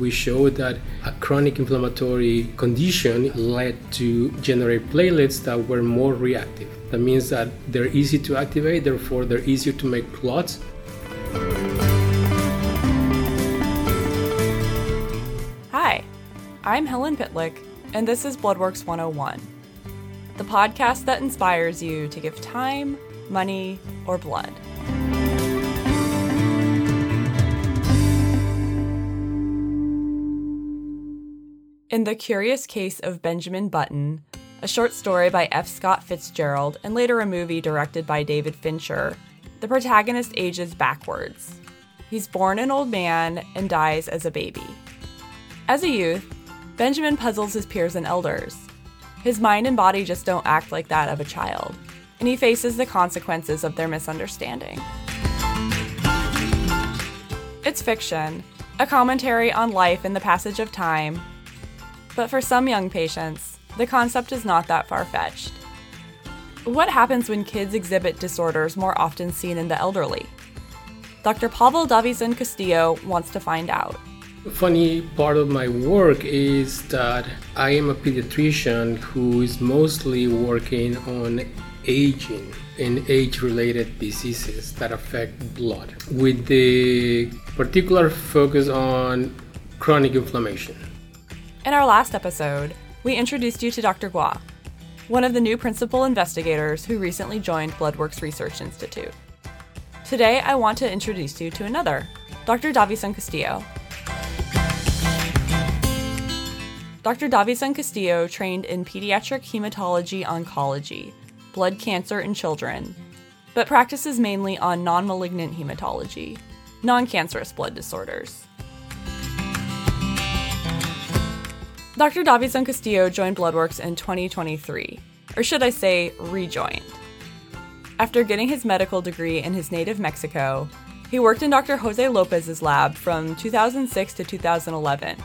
we showed that a chronic inflammatory condition led to generate platelets that were more reactive. That means that they're easy to activate, therefore, they're easier to make clots. Hi, I'm Helen Pitlick, and this is Bloodworks 101, the podcast that inspires you to give time, money, or blood. In The Curious Case of Benjamin Button, a short story by F. Scott Fitzgerald and later a movie directed by David Fincher, the protagonist ages backwards. He's born an old man and dies as a baby. As a youth, Benjamin puzzles his peers and elders. His mind and body just don't act like that of a child, and he faces the consequences of their misunderstanding. It's fiction, a commentary on life and the passage of time, but for some young patients, the concept is not that far fetched. What happens when kids exhibit disorders more often seen in the elderly? Dr. Pavel Davizon Castillo wants to find out. Funny part of my work is that I am a pediatrician who is mostly working on aging and age related diseases that affect blood, with the particular focus on chronic inflammation. In our last episode, we introduced you to Dr. Gua, one of the new principal investigators who recently joined Bloodworks Research Institute. Today, I want to introduce you to another, Dr. Davizon Castillo. Dr. Davizon Castillo trained in pediatric hematology oncology, blood cancer in children, but practices mainly on non malignant hematology, non cancerous blood disorders. Dr. Davizon Castillo joined Bloodworks in 2023, or should I say, rejoined. After getting his medical degree in his native Mexico, he worked in Dr. Jose Lopez's lab from 2006 to 2011,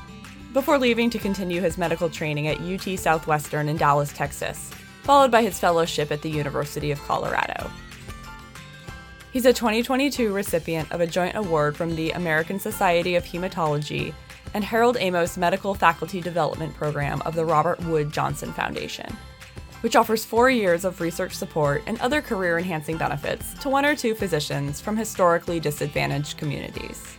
before leaving to continue his medical training at UT Southwestern in Dallas, Texas, followed by his fellowship at the University of Colorado. He's a 2022 recipient of a joint award from the American Society of Hematology and Harold Amos Medical Faculty Development Program of the Robert Wood Johnson Foundation, which offers four years of research support and other career enhancing benefits to one or two physicians from historically disadvantaged communities.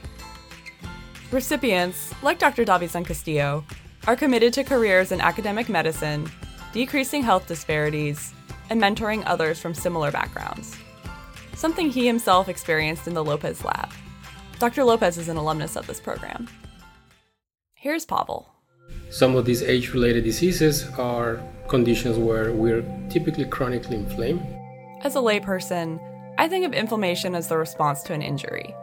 Recipients, like Dr. Davizon Castillo, are committed to careers in academic medicine, decreasing health disparities, and mentoring others from similar backgrounds. Something he himself experienced in the Lopez lab. Dr. Lopez is an alumnus of this program. Here's Pavel. Some of these age related diseases are conditions where we're typically chronically inflamed. As a layperson, I think of inflammation as the response to an injury.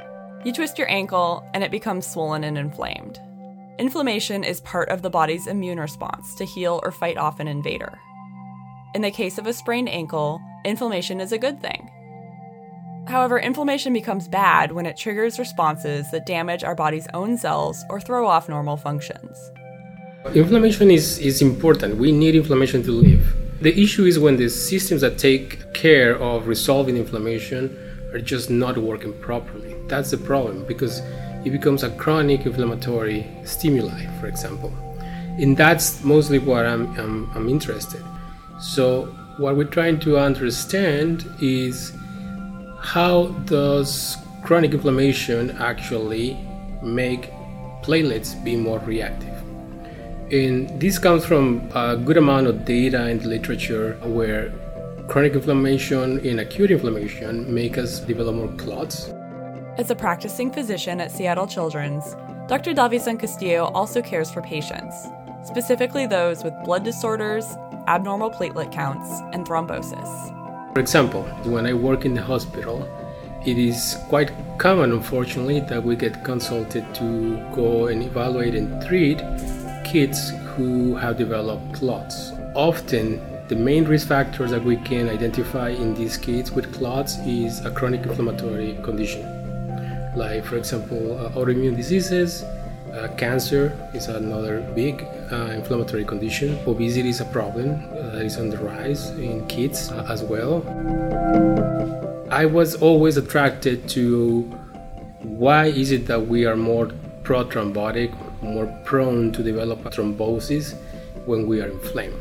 You twist your ankle and it becomes swollen and inflamed. Inflammation is part of the body's immune response to heal or fight off an invader. In the case of a sprained ankle, inflammation is a good thing. However, inflammation becomes bad when it triggers responses that damage our body's own cells or throw off normal functions. Inflammation is, is important. We need inflammation to live. The issue is when the systems that take care of resolving inflammation are just not working properly. That's the problem because it becomes a chronic inflammatory stimuli, for example. And that's mostly what I'm, I'm, I'm interested. So, what we're trying to understand is how does chronic inflammation actually make platelets be more reactive? And this comes from a good amount of data in the literature where chronic inflammation and acute inflammation make us develop more clots. As a practicing physician at Seattle Children's, Dr. Davizon Castillo also cares for patients, specifically those with blood disorders, abnormal platelet counts, and thrombosis. For example, when I work in the hospital, it is quite common, unfortunately, that we get consulted to go and evaluate and treat kids who have developed clots. Often, the main risk factors that we can identify in these kids with clots is a chronic inflammatory condition, like, for example, uh, autoimmune diseases, uh, cancer is another big uh, inflammatory condition. Obesity is a problem uh, that is on the rise in kids uh, as well. I was always attracted to why is it that we are more prothrombotic, more prone to develop thrombosis when we are inflamed.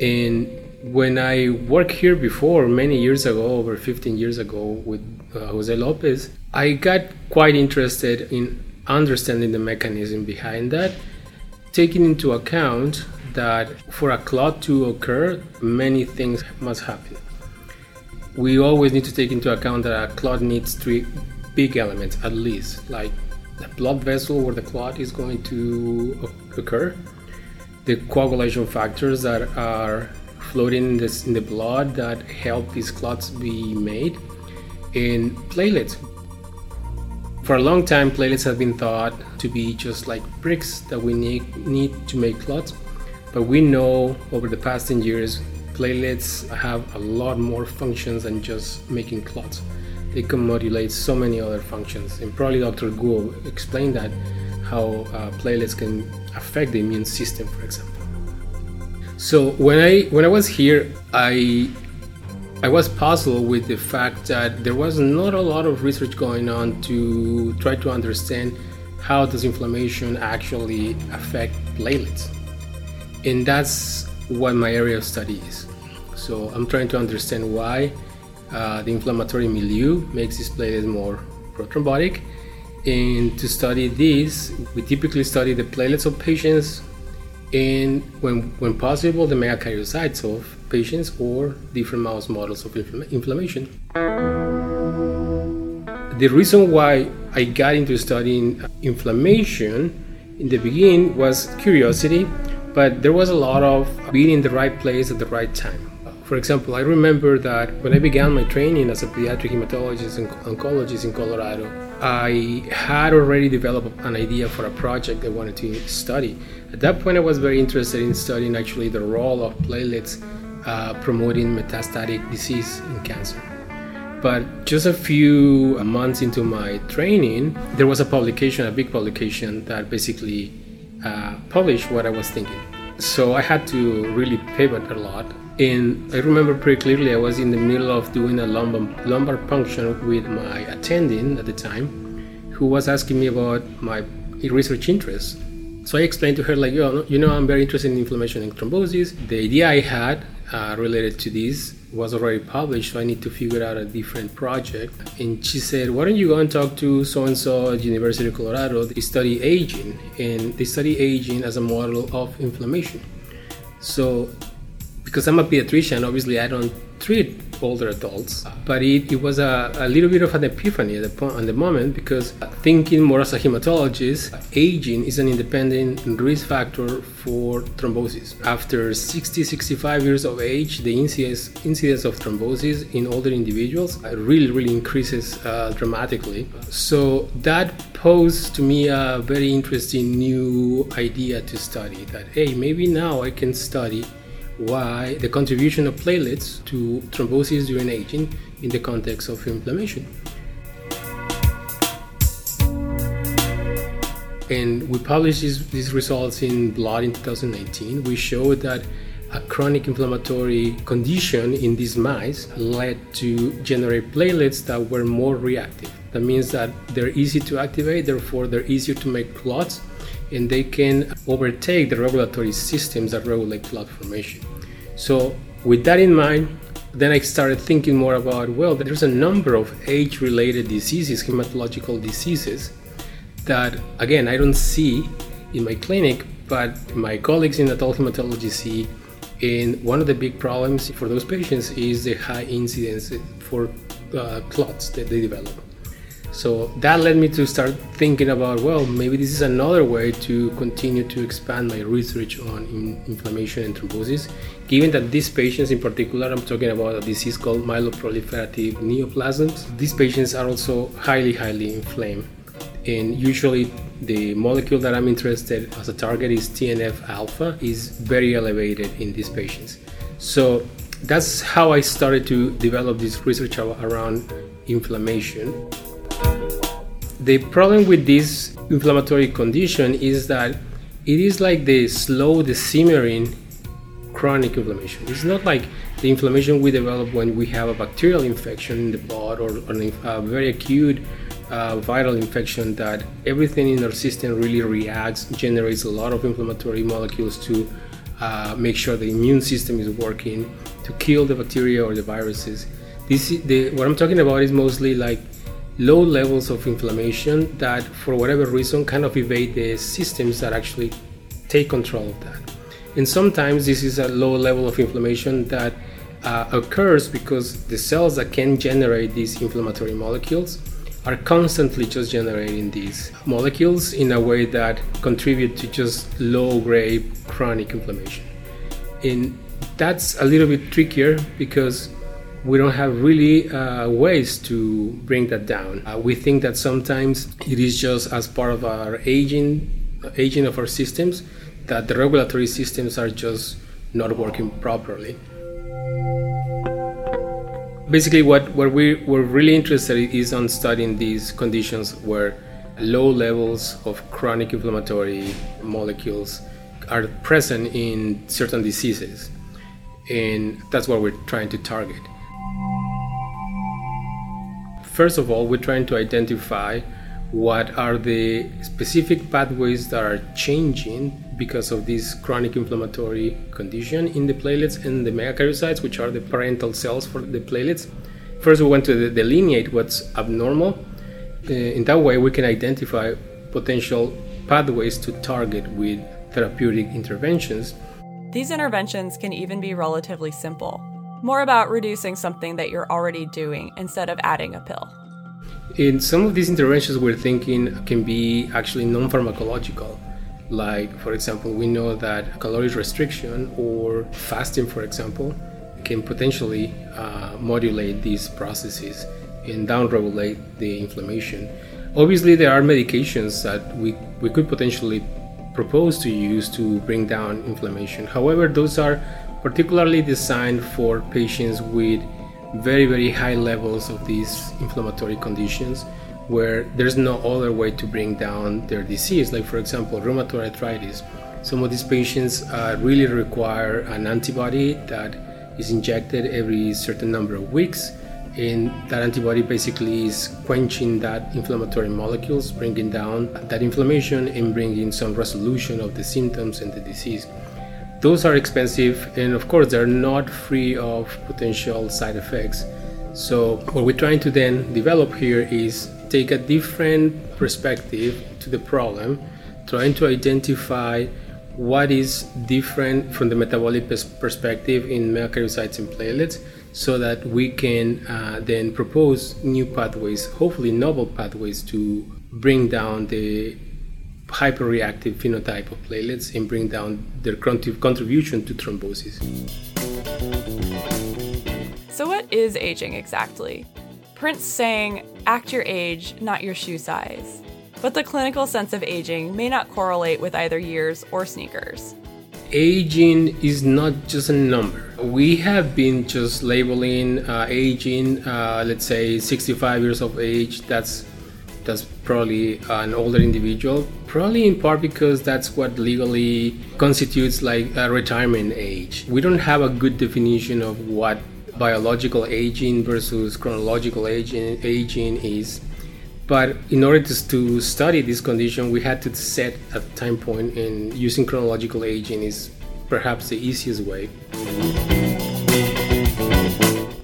And when I worked here before, many years ago, over 15 years ago, with uh, Jose Lopez, I got quite interested in understanding the mechanism behind that, taking into account that for a clot to occur, many things must happen. We always need to take into account that a clot needs three big elements at least, like the blood vessel where the clot is going to occur, the coagulation factors that are floating in, this, in the blood that help these clots be made, and platelets. For a long time, platelets have been thought to be just like bricks that we need, need to make clots, but we know over the past 10 years, platelets have a lot more functions than just making clots they can modulate so many other functions. And probably Dr. Guo explained that how uh, can affect the immune system, for example. So when I when I was here, I I was puzzled with the fact that there was not a lot of research going on to try to understand how does inflammation actually affect platelets, and that's what my area of study is. So I'm trying to understand why uh, the inflammatory milieu makes these platelets more prothrombotic. And to study this, we typically study the platelets of patients and, when, when possible, the megakaryocytes of patients or different mouse models of infl- inflammation. The reason why I got into studying inflammation in the beginning was curiosity, but there was a lot of being in the right place at the right time. For example, I remember that when I began my training as a pediatric hematologist and oncologist in Colorado, I had already developed an idea for a project I wanted to study. At that point, I was very interested in studying actually the role of platelets uh, promoting metastatic disease in cancer. But just a few months into my training, there was a publication, a big publication, that basically uh, published what I was thinking. So I had to really pivot a lot and I remember pretty clearly I was in the middle of doing a lumbar, lumbar puncture with my attending at the time, who was asking me about my research interests. So I explained to her, like, you know, I'm very interested in inflammation and thrombosis. The idea I had uh, related to this was already published, so I need to figure out a different project. And she said, why don't you go and talk to so and so at University of Colorado? They study aging, and they study aging as a model of inflammation. So because I'm a pediatrician, obviously I don't treat older adults, but it, it was a, a little bit of an epiphany at the, point, at the moment because thinking more as a hematologist, aging is an independent risk factor for thrombosis. After 60, 65 years of age, the incidence, incidence of thrombosis in older individuals really, really increases uh, dramatically. So that posed to me a very interesting new idea to study that, hey, maybe now I can study why the contribution of platelets to thrombosis during aging in the context of inflammation. And we published these, these results in Blood in 2019. We showed that a chronic inflammatory condition in these mice led to generate platelets that were more reactive. That means that they're easy to activate, therefore, they're easier to make clots and they can overtake the regulatory systems that regulate clot formation. So, with that in mind, then I started thinking more about well, there's a number of age related diseases, hematological diseases, that again, I don't see in my clinic, but my colleagues in adult hematology see. And one of the big problems for those patients is the high incidence for uh, clots that they develop. So that led me to start thinking about well, maybe this is another way to continue to expand my research on in inflammation and thrombosis. Given that these patients, in particular, I'm talking about a disease called myeloproliferative neoplasms, these patients are also highly, highly inflamed. And usually, the molecule that I'm interested as a target is TNF alpha, is very elevated in these patients. So that's how I started to develop this research around inflammation. The problem with this inflammatory condition is that it is like the slow, the simmering chronic inflammation. It's not like the inflammation we develop when we have a bacterial infection in the blood or, or a very acute a viral infection that everything in our system really reacts, generates a lot of inflammatory molecules to uh, make sure the immune system is working to kill the bacteria or the viruses. This the, what I'm talking about is mostly like low levels of inflammation that, for whatever reason, kind of evade the systems that actually take control of that. And sometimes this is a low level of inflammation that uh, occurs because the cells that can generate these inflammatory molecules are constantly just generating these molecules in a way that contribute to just low grade chronic inflammation. And that's a little bit trickier because we don't have really uh, ways to bring that down. Uh, we think that sometimes it is just as part of our aging, aging of our systems, that the regulatory systems are just not working properly. Basically, what, what we were really interested in is on studying these conditions where low levels of chronic inflammatory molecules are present in certain diseases. And that's what we're trying to target. First of all, we're trying to identify what are the specific pathways that are changing because of this chronic inflammatory condition in the platelets and the megakaryocytes, which are the parental cells for the platelets. First, we want to delineate what's abnormal. Uh, in that way, we can identify potential pathways to target with therapeutic interventions. These interventions can even be relatively simple, more about reducing something that you're already doing instead of adding a pill. In some of these interventions, we're thinking can be actually non pharmacological. Like, for example, we know that caloric restriction or fasting, for example, can potentially uh, modulate these processes and downregulate the inflammation. Obviously, there are medications that we, we could potentially propose to use to bring down inflammation. However, those are particularly designed for patients with very, very high levels of these inflammatory conditions where there's no other way to bring down their disease. Like, for example, rheumatoid arthritis. Some of these patients uh, really require an antibody that is injected every certain number of weeks. And that antibody basically is quenching that inflammatory molecules, bringing down that inflammation and bringing some resolution of the symptoms and the disease those are expensive and of course they're not free of potential side effects. So what we're trying to then develop here is take a different perspective to the problem trying to identify what is different from the metabolic perspective in megakaryocytes and platelets so that we can uh, then propose new pathways hopefully novel pathways to bring down the hyperreactive phenotype of platelets and bring down their contribution to thrombosis. So, what is aging exactly? Prince saying, act your age, not your shoe size. But the clinical sense of aging may not correlate with either years or sneakers. Aging is not just a number. We have been just labeling uh, aging, uh, let's say 65 years of age, that's that's probably an older individual, probably in part because that's what legally constitutes like a retirement age. We don't have a good definition of what biological aging versus chronological aging, aging is. But in order to, to study this condition, we had to set a time point, and using chronological aging is perhaps the easiest way.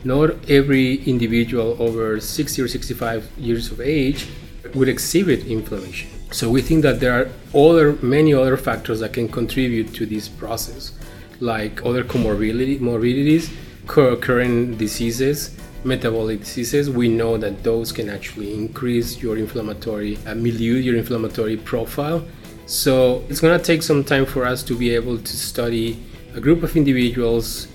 Not every individual over 60 or 65 years of age would exhibit inflammation. So we think that there are other many other factors that can contribute to this process, like other comorbidity, morbidities, co-occurring diseases, metabolic diseases. We know that those can actually increase your inflammatory uh, milieu, your inflammatory profile. So it's going to take some time for us to be able to study a group of individuals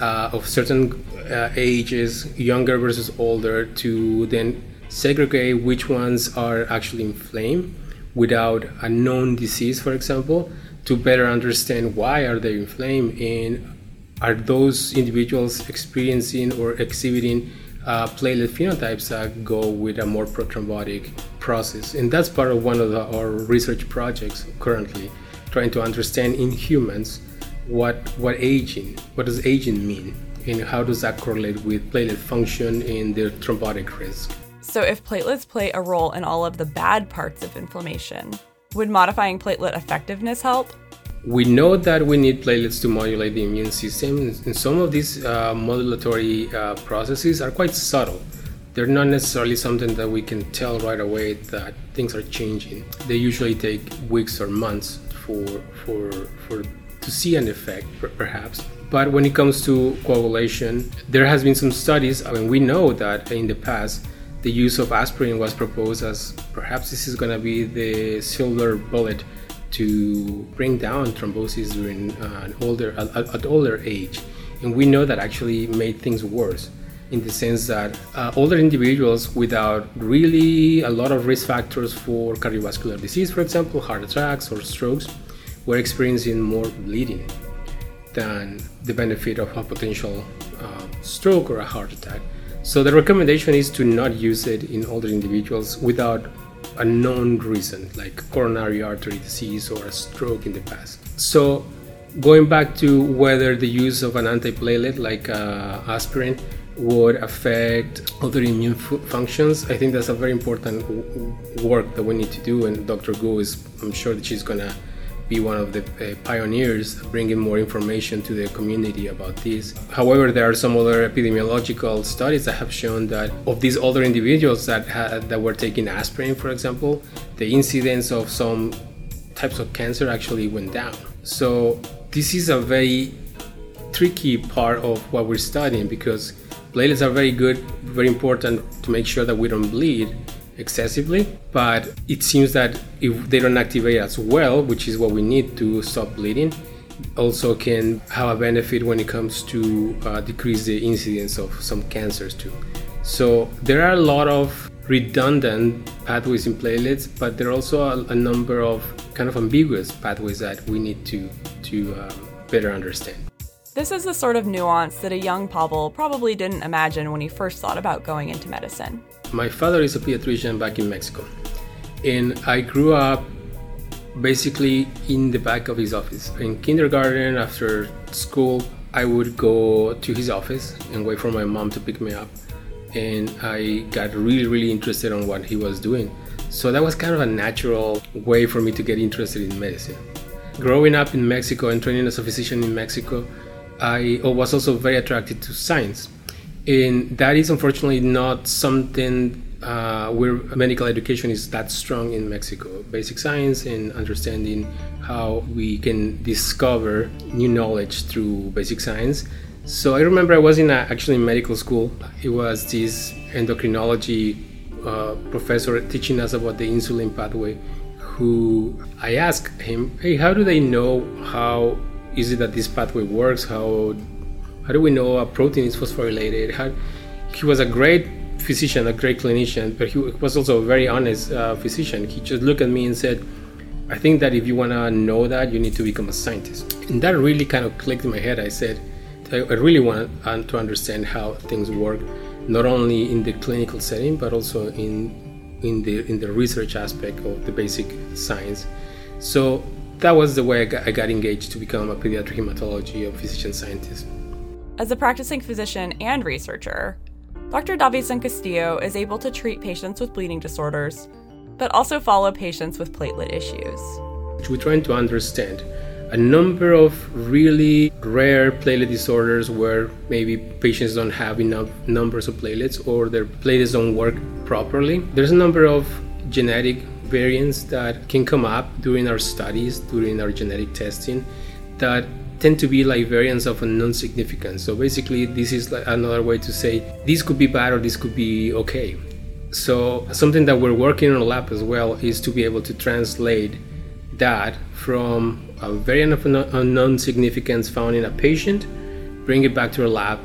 uh, of certain uh, ages, younger versus older, to then segregate which ones are actually inflamed without a known disease, for example, to better understand why are they inflamed and are those individuals experiencing or exhibiting uh, platelet phenotypes that go with a more prothrombotic process. And that's part of one of the, our research projects currently, trying to understand in humans what what aging, what does aging mean, and how does that correlate with platelet function and their thrombotic risk. So, if platelets play a role in all of the bad parts of inflammation, would modifying platelet effectiveness help? We know that we need platelets to modulate the immune system, and some of these uh, modulatory uh, processes are quite subtle. They're not necessarily something that we can tell right away that things are changing. They usually take weeks or months for for for to see an effect, perhaps. But when it comes to coagulation, there has been some studies, I mean, we know that in the past the use of aspirin was proposed as perhaps this is going to be the silver bullet to bring down thrombosis during uh, an older at, older age. And we know that actually made things worse in the sense that uh, older individuals without really a lot of risk factors for cardiovascular disease for example heart attacks or strokes were experiencing more bleeding than the benefit of a potential uh, stroke or a heart attack so the recommendation is to not use it in older individuals without a known reason, like coronary artery disease or a stroke in the past. So going back to whether the use of an antiplatelet like uh, aspirin would affect other immune f- functions, I think that's a very important w- work that we need to do. And Dr. Gu is, I'm sure that she's gonna be one of the uh, pioneers bringing more information to the community about this. However, there are some other epidemiological studies that have shown that of these older individuals that had, that were taking aspirin, for example, the incidence of some types of cancer actually went down. So this is a very tricky part of what we're studying because platelets are very good, very important to make sure that we don't bleed excessively, but it seems that if they don't activate as well, which is what we need to stop bleeding, also can have a benefit when it comes to uh, decrease the incidence of some cancers too. So there are a lot of redundant pathways in platelets, but there are also a, a number of kind of ambiguous pathways that we need to to uh, better understand. This is the sort of nuance that a young Pavel probably didn't imagine when he first thought about going into medicine. My father is a pediatrician back in Mexico, and I grew up basically in the back of his office. In kindergarten, after school, I would go to his office and wait for my mom to pick me up. And I got really, really interested on what he was doing. So that was kind of a natural way for me to get interested in medicine. Growing up in Mexico and training as a physician in Mexico, I was also very attracted to science and that is unfortunately not something uh, where medical education is that strong in Mexico. Basic science and understanding how we can discover new knowledge through basic science. So I remember I was in a, actually in medical school. It was this endocrinology uh, professor teaching us about the insulin pathway. Who I asked him, "Hey, how do they know how is it that this pathway works? How how do we know a protein is phosphorylated? How, he was a great physician, a great clinician, but he was also a very honest uh, physician. He just looked at me and said, I think that if you want to know that, you need to become a scientist. And that really kind of clicked in my head. I said, I really want to understand how things work, not only in the clinical setting, but also in in the in the research aspect of the basic science. So that was the way I got, I got engaged to become a pediatric hematology or physician scientist. As a practicing physician and researcher, Dr. Davizon Castillo is able to treat patients with bleeding disorders, but also follow patients with platelet issues. We're trying to understand a number of really rare platelet disorders where maybe patients don't have enough numbers of platelets or their platelets don't work properly. There's a number of genetic variants that can come up during our studies, during our genetic testing, that tend to be like variants of unknown significance. So basically, this is like another way to say this could be bad or this could be okay. So something that we're working on a lab as well is to be able to translate that from a variant of unknown significance found in a patient, bring it back to our lab,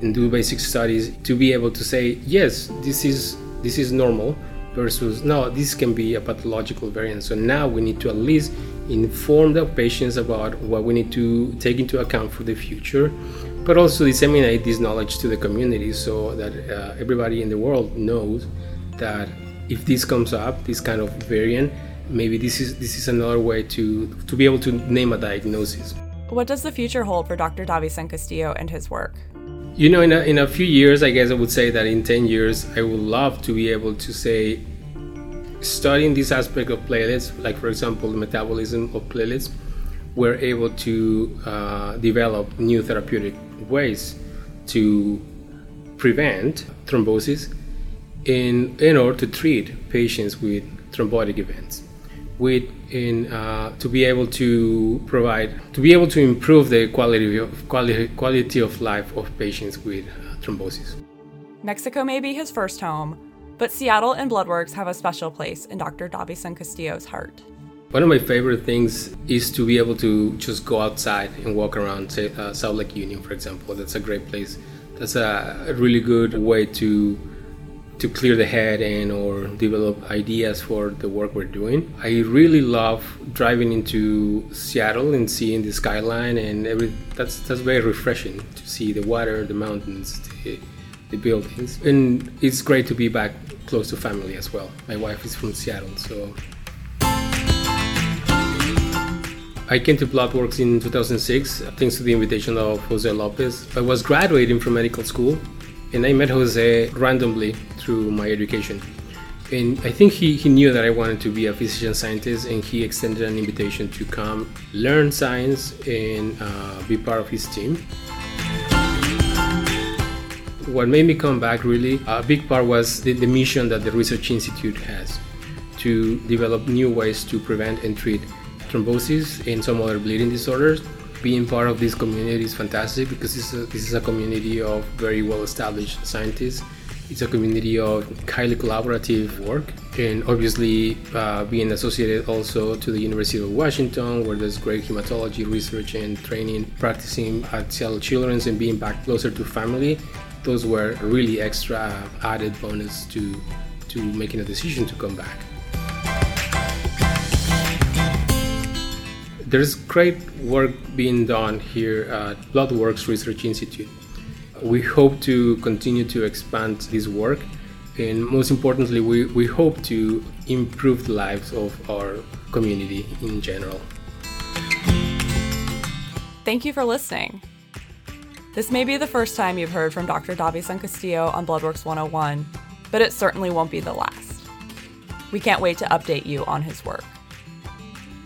and do basic studies to be able to say yes, this is this is normal versus no, this can be a pathological variant. So now we need to at least inform the patients about what we need to take into account for the future, but also disseminate this knowledge to the community so that uh, everybody in the world knows that if this comes up, this kind of variant, maybe this is this is another way to to be able to name a diagnosis. What does the future hold for Dr. Davizon Castillo and his work? You know, in a, in a few years, I guess I would say that in 10 years, I would love to be able to say, studying this aspect of platelets, like for example, the metabolism of platelets, we're able to uh, develop new therapeutic ways to prevent thrombosis in, in order to treat patients with thrombotic events with in uh, to be able to provide to be able to improve the quality of quality, quality of life of patients with uh, thrombosis. Mexico may be his first home, but Seattle and Bloodworks have a special place in Dr. Davizon Castillo's heart. One of my favorite things is to be able to just go outside and walk around, say, uh, South Lake Union, for example. That's a great place. That's a really good way to to clear the head and or develop ideas for the work we're doing. I really love driving into Seattle and seeing the skyline and every that's that's very refreshing to see the water, the mountains, the, the buildings. And it's great to be back close to family as well. My wife is from Seattle, so I came to Bloodworks in 2006 thanks to the invitation of Jose Lopez. I was graduating from medical school and I met Jose randomly through my education. And I think he, he knew that I wanted to be a physician scientist, and he extended an invitation to come learn science and uh, be part of his team. What made me come back really, a big part was the, the mission that the Research Institute has to develop new ways to prevent and treat thrombosis and some other bleeding disorders being part of this community is fantastic because this is a, this is a community of very well established scientists. It's a community of highly collaborative work, and obviously uh, being associated also to the University of Washington, where there's great hematology research and training, practicing at Seattle Children's and being back closer to family. Those were really extra added bonus to to making a decision to come back. There's great work being done here at Bloodworks Research Institute. We hope to continue to expand this work, and most importantly, we, we hope to improve the lives of our community in general. Thank you for listening. This may be the first time you've heard from Dr. Davizon Castillo on Bloodworks 101, but it certainly won't be the last. We can't wait to update you on his work.